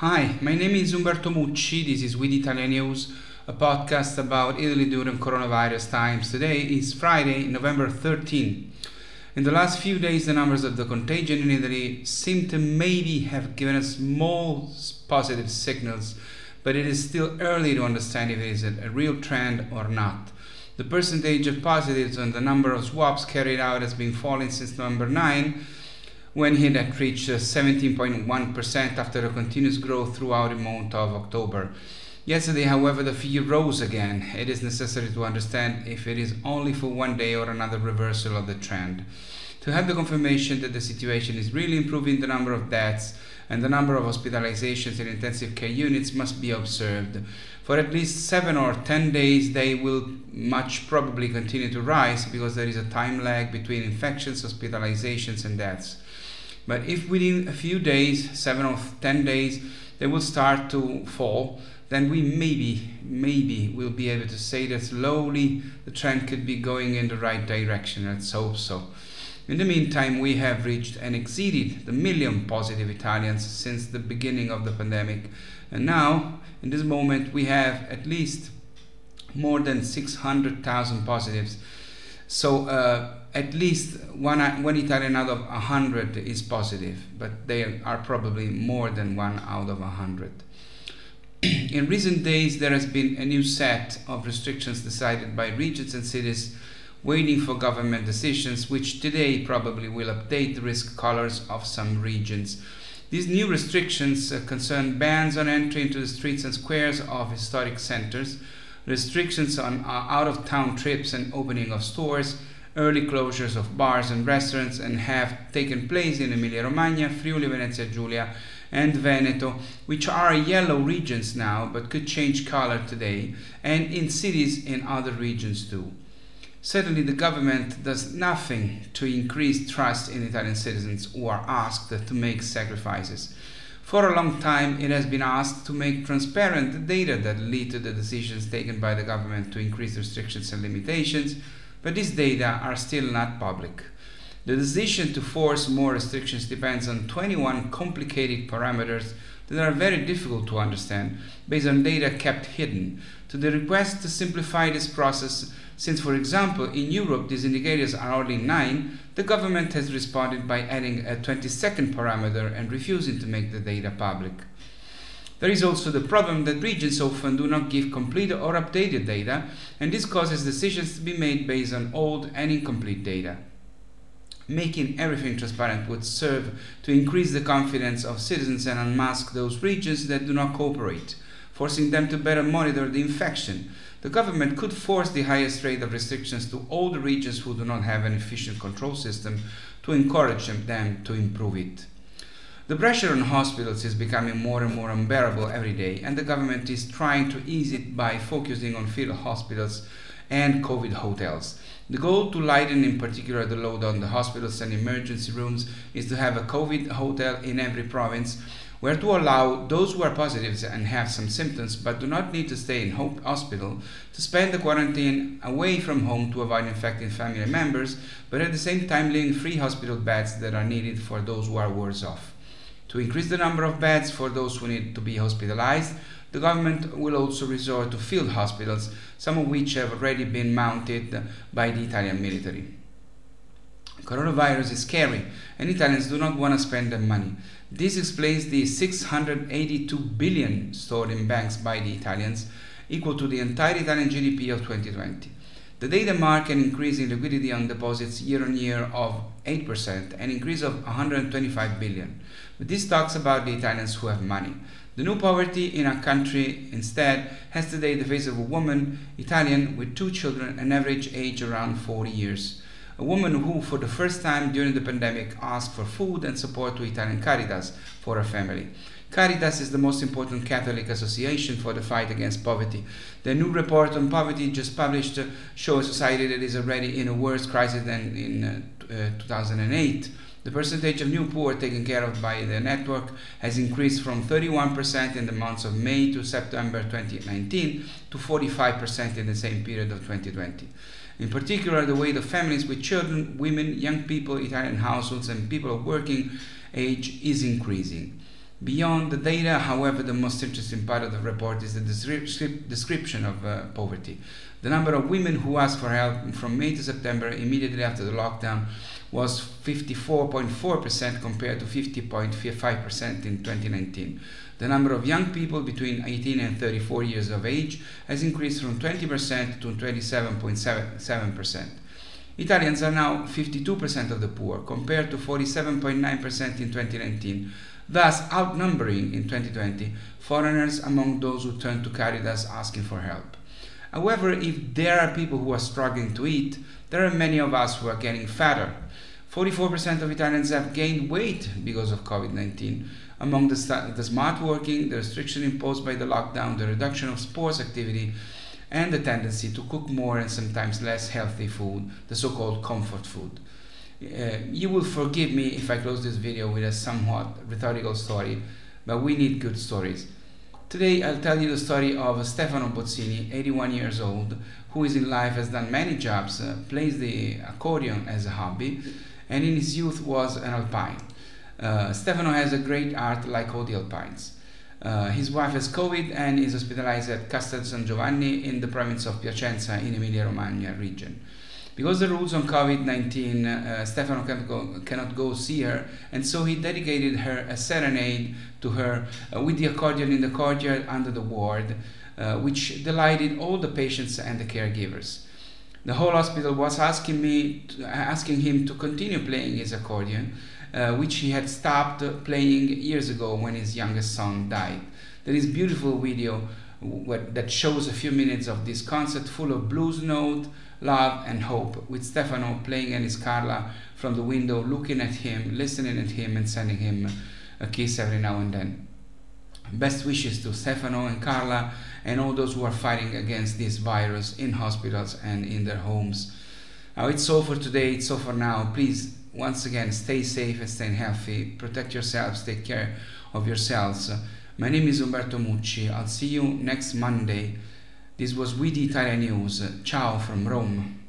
Hi, my name is Umberto Mucci. This is We the Italian News, a podcast about Italy during coronavirus times. Today is Friday, November 13. In the last few days, the numbers of the contagion in Italy seem to maybe have given us more positive signals, but it is still early to understand if it is a real trend or not. The percentage of positives and the number of swabs carried out has been falling since November 9 when had reached uh, 17.1% after a continuous growth throughout the month of October. Yesterday, however, the figure rose again. It is necessary to understand if it is only for one day or another reversal of the trend. To have the confirmation that the situation is really improving, the number of deaths and the number of hospitalizations in intensive care units must be observed. For at least seven or ten days, they will much probably continue to rise because there is a time lag between infections, hospitalizations, and deaths. But if within a few days, seven or ten days, they will start to fall, then we maybe, maybe will be able to say that slowly the trend could be going in the right direction. Let's hope so. In the meantime, we have reached and exceeded the million positive Italians since the beginning of the pandemic. And now, in this moment, we have at least more than 600,000 positives. So, uh, at least one, one Italian out of 100 is positive, but they are probably more than one out of 100. In recent days, there has been a new set of restrictions decided by regions and cities waiting for government decisions, which today probably will update the risk colors of some regions. These new restrictions uh, concern bans on entry into the streets and squares of historic centers, restrictions on uh, out of town trips and opening of stores, early closures of bars and restaurants and have taken place in Emilia Romagna, Friuli Venezia Giulia, and Veneto, which are yellow regions now but could change color today, and in cities in other regions too. Certainly, the government does nothing to increase trust in Italian citizens who are asked to make sacrifices. For a long time, it has been asked to make transparent the data that lead to the decisions taken by the government to increase restrictions and limitations but these data are still not public. The decision to force more restrictions depends on 21 complicated parameters that are very difficult to understand based on data kept hidden. To the request to simplify this process, since, for example, in Europe these indicators are only 9, the government has responded by adding a 22nd parameter and refusing to make the data public. There is also the problem that regions often do not give complete or updated data, and this causes decisions to be made based on old and incomplete data. Making everything transparent would serve to increase the confidence of citizens and unmask those regions that do not cooperate, forcing them to better monitor the infection. The government could force the highest rate of restrictions to all the regions who do not have an efficient control system to encourage them to improve it. The pressure on hospitals is becoming more and more unbearable every day, and the government is trying to ease it by focusing on field hospitals and COVID hotels. The goal to lighten, in particular, the load on the hospitals and emergency rooms is to have a COVID hotel in every province where to allow those who are positive and have some symptoms but do not need to stay in hospital to spend the quarantine away from home to avoid infecting family members, but at the same time leaving free hospital beds that are needed for those who are worse off. To increase the number of beds for those who need to be hospitalized, the government will also resort to field hospitals, some of which have already been mounted by the Italian military. Coronavirus is scary, and Italians do not want to spend their money. This explains the 682 billion stored in banks by the Italians, equal to the entire Italian GDP of 2020. The data mark an increase in liquidity on deposits year on year of 8%, an increase of 125 billion. But this talks about the Italians who have money. The new poverty in our country instead has today the face of a woman, Italian, with two children, an average age around 40 years. A woman who, for the first time during the pandemic, asked for food and support to Italian Caritas for her family. Caritas is the most important Catholic association for the fight against poverty. The new report on poverty just published shows a society that is already in a worse crisis than in uh, uh, 2008. The percentage of new poor taken care of by the network has increased from 31% in the months of May to September 2019 to 45% in the same period of 2020. In particular, the weight of families with children, women, young people, Italian households, and people of working age is increasing. Beyond the data, however, the most interesting part of the report is the description of uh, poverty. The number of women who asked for help from May to September immediately after the lockdown was 54.4% compared to 50.5% in 2019. The number of young people between 18 and 34 years of age has increased from 20% to 27.7%. Italians are now 52% of the poor compared to 47.9% in 2019, thus outnumbering in 2020 foreigners among those who turn to Caritas asking for help. However, if there are people who are struggling to eat, there are many of us who are getting fatter. 44% of Italians have gained weight because of COVID 19. Among the, the smart working, the restriction imposed by the lockdown, the reduction of sports activity, and the tendency to cook more and sometimes less healthy food, the so called comfort food. Uh, you will forgive me if I close this video with a somewhat rhetorical story, but we need good stories. Today I'll tell you the story of Stefano Bozzini, 81 years old, who is in life has done many jobs, uh, plays the accordion as a hobby, and in his youth was an alpine. Uh, Stefano has a great art like all the alpines. Uh, his wife has COVID and is hospitalized at Castel San Giovanni in the province of Piacenza in Emilia-Romagna region. Because the rules on COVID 19, uh, Stefano cannot go, cannot go see her, and so he dedicated her a serenade to her uh, with the accordion in the courtyard under the ward, uh, which delighted all the patients and the caregivers. The whole hospital was asking me, to, asking him to continue playing his accordion, uh, which he had stopped playing years ago when his youngest son died. There is beautiful video that shows a few minutes of this concert full of blues note, love, and hope, with Stefano playing Alice Carla from the window, looking at him, listening at him, and sending him a kiss every now and then. Best wishes to Stefano and Carla and all those who are fighting against this virus in hospitals and in their homes. Now it's all for today, it's all for now. Please, once again, stay safe and stay healthy. Protect yourselves, take care of yourselves. My name is Umberto Mucci. I'll see you next Monday. This was We the Italian News. Ciao from Rome.